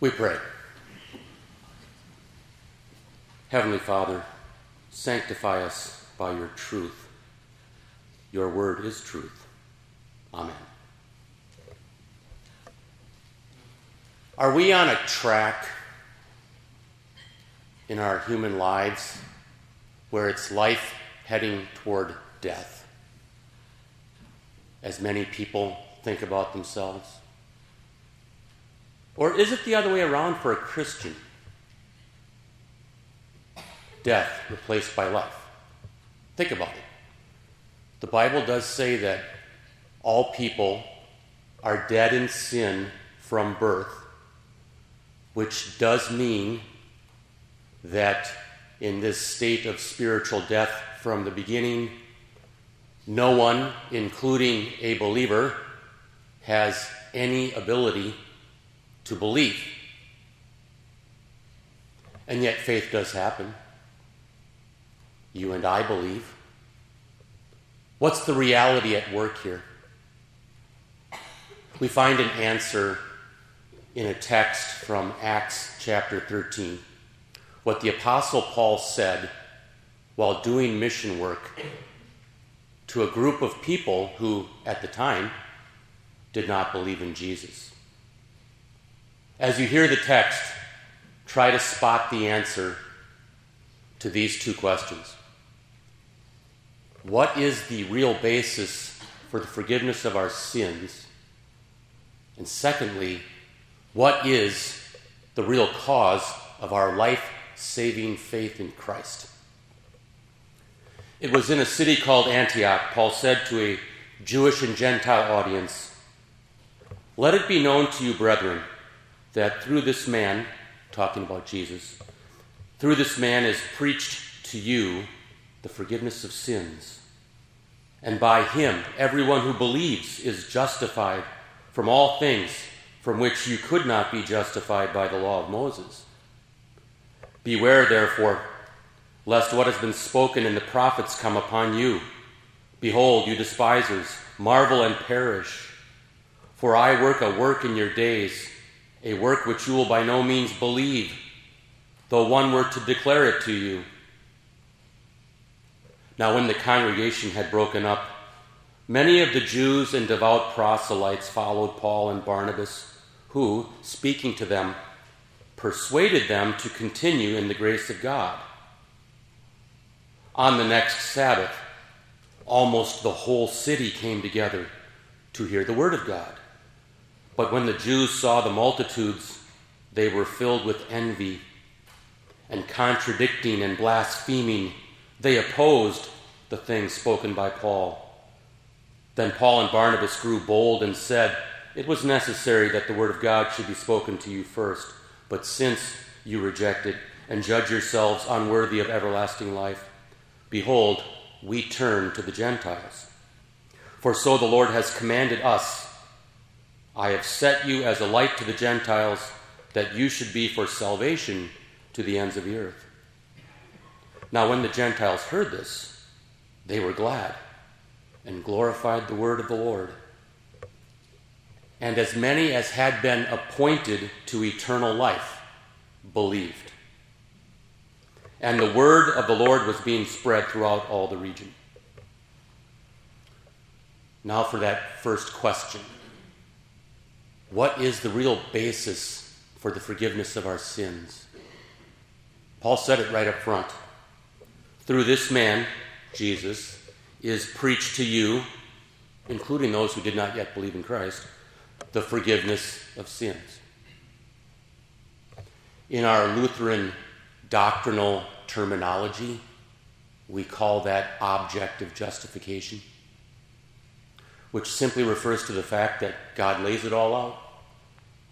We pray. Heavenly Father, sanctify us by your truth. Your word is truth. Amen. Are we on a track in our human lives where it's life heading toward death? As many people think about themselves? Or is it the other way around for a Christian? Death replaced by life. Think about it. The Bible does say that all people are dead in sin from birth, which does mean that in this state of spiritual death from the beginning, no one, including a believer, has any ability to believe. And yet, faith does happen. You and I believe. What's the reality at work here? We find an answer in a text from Acts chapter 13. What the Apostle Paul said while doing mission work to a group of people who, at the time, did not believe in Jesus. As you hear the text, try to spot the answer to these two questions. What is the real basis for the forgiveness of our sins? And secondly, what is the real cause of our life saving faith in Christ? It was in a city called Antioch, Paul said to a Jewish and Gentile audience, Let it be known to you, brethren, that through this man, talking about Jesus, through this man is preached to you the forgiveness of sins. And by him, everyone who believes is justified from all things from which you could not be justified by the law of Moses. Beware, therefore, lest what has been spoken in the prophets come upon you. Behold, you despisers, marvel and perish. For I work a work in your days a work which you will by no means believe, though one were to declare it to you. Now, when the congregation had broken up, many of the Jews and devout proselytes followed Paul and Barnabas, who, speaking to them, persuaded them to continue in the grace of God. On the next Sabbath, almost the whole city came together to hear the word of God. But when the Jews saw the multitudes, they were filled with envy, and contradicting and blaspheming, they opposed the things spoken by Paul. Then Paul and Barnabas grew bold and said, It was necessary that the word of God should be spoken to you first, but since you reject it and judge yourselves unworthy of everlasting life, behold, we turn to the Gentiles. For so the Lord has commanded us I have set you as a light to the Gentiles, that you should be for salvation to the ends of the earth. Now, when the Gentiles heard this, they were glad and glorified the word of the Lord. And as many as had been appointed to eternal life believed. And the word of the Lord was being spread throughout all the region. Now, for that first question. What is the real basis for the forgiveness of our sins? Paul said it right up front. Through this man, Jesus, is preached to you, including those who did not yet believe in Christ, the forgiveness of sins. In our Lutheran doctrinal terminology, we call that objective justification which simply refers to the fact that God lays it all out.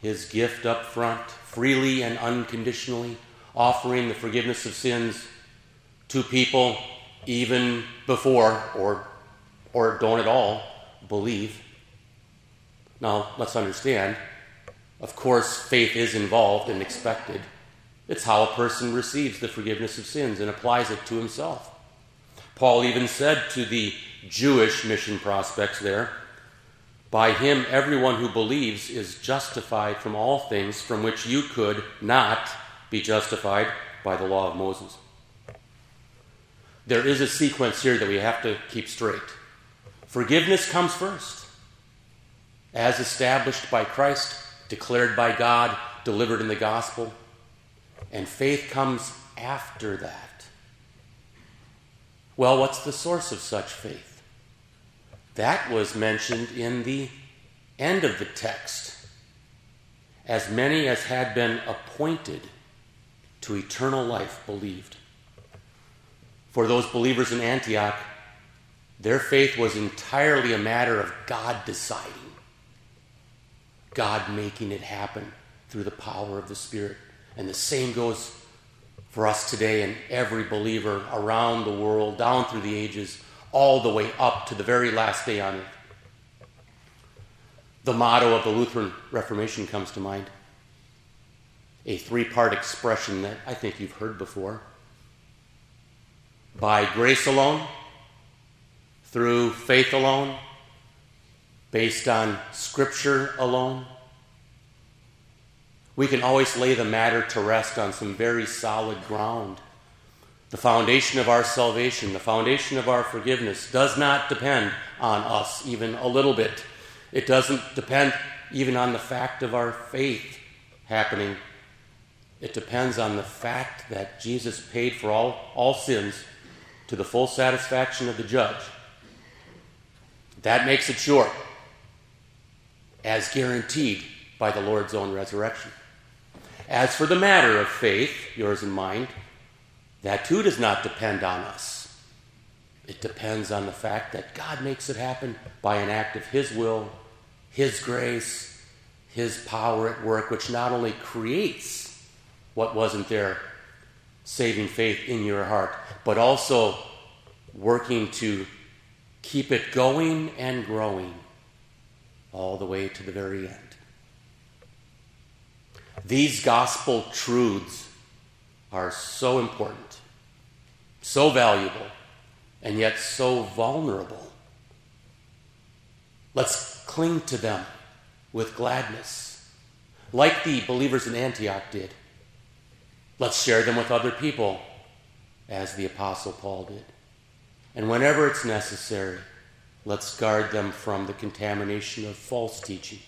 His gift up front, freely and unconditionally, offering the forgiveness of sins to people even before or, or don't at all believe. Now, let's understand, of course, faith is involved and expected. It's how a person receives the forgiveness of sins and applies it to himself. Paul even said to the Jewish mission prospects there, By him, everyone who believes is justified from all things from which you could not be justified by the law of Moses. There is a sequence here that we have to keep straight. Forgiveness comes first, as established by Christ, declared by God, delivered in the gospel, and faith comes after that. Well, what's the source of such faith? That was mentioned in the end of the text. As many as had been appointed to eternal life believed. For those believers in Antioch, their faith was entirely a matter of God deciding, God making it happen through the power of the Spirit. And the same goes for us today and every believer around the world, down through the ages, all the way up to the very last day on earth. The motto of the Lutheran Reformation comes to mind a three part expression that I think you've heard before. By grace alone, through faith alone, based on Scripture alone. We can always lay the matter to rest on some very solid ground. The foundation of our salvation, the foundation of our forgiveness, does not depend on us even a little bit. It doesn't depend even on the fact of our faith happening. It depends on the fact that Jesus paid for all, all sins to the full satisfaction of the judge. That makes it sure, as guaranteed by the Lord's own resurrection. As for the matter of faith, yours and mine, that too does not depend on us. It depends on the fact that God makes it happen by an act of His will, His grace, His power at work, which not only creates what wasn't there, saving faith in your heart, but also working to keep it going and growing all the way to the very end. These gospel truths are so important, so valuable, and yet so vulnerable. Let's cling to them with gladness, like the believers in Antioch did. Let's share them with other people, as the Apostle Paul did. And whenever it's necessary, let's guard them from the contamination of false teaching,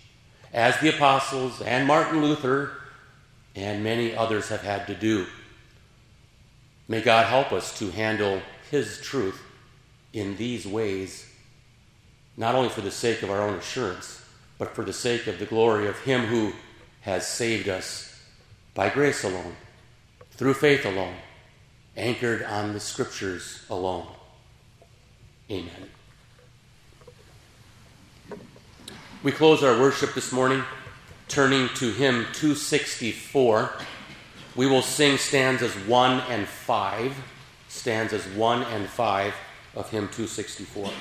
as the apostles and Martin Luther and many others have had to do. May God help us to handle His truth in these ways, not only for the sake of our own assurance, but for the sake of the glory of Him who has saved us by grace alone, through faith alone, anchored on the Scriptures alone. Amen. We close our worship this morning turning to hymn 264. We will sing stanzas 1 and 5, stanzas 1 and 5 of hymn 264.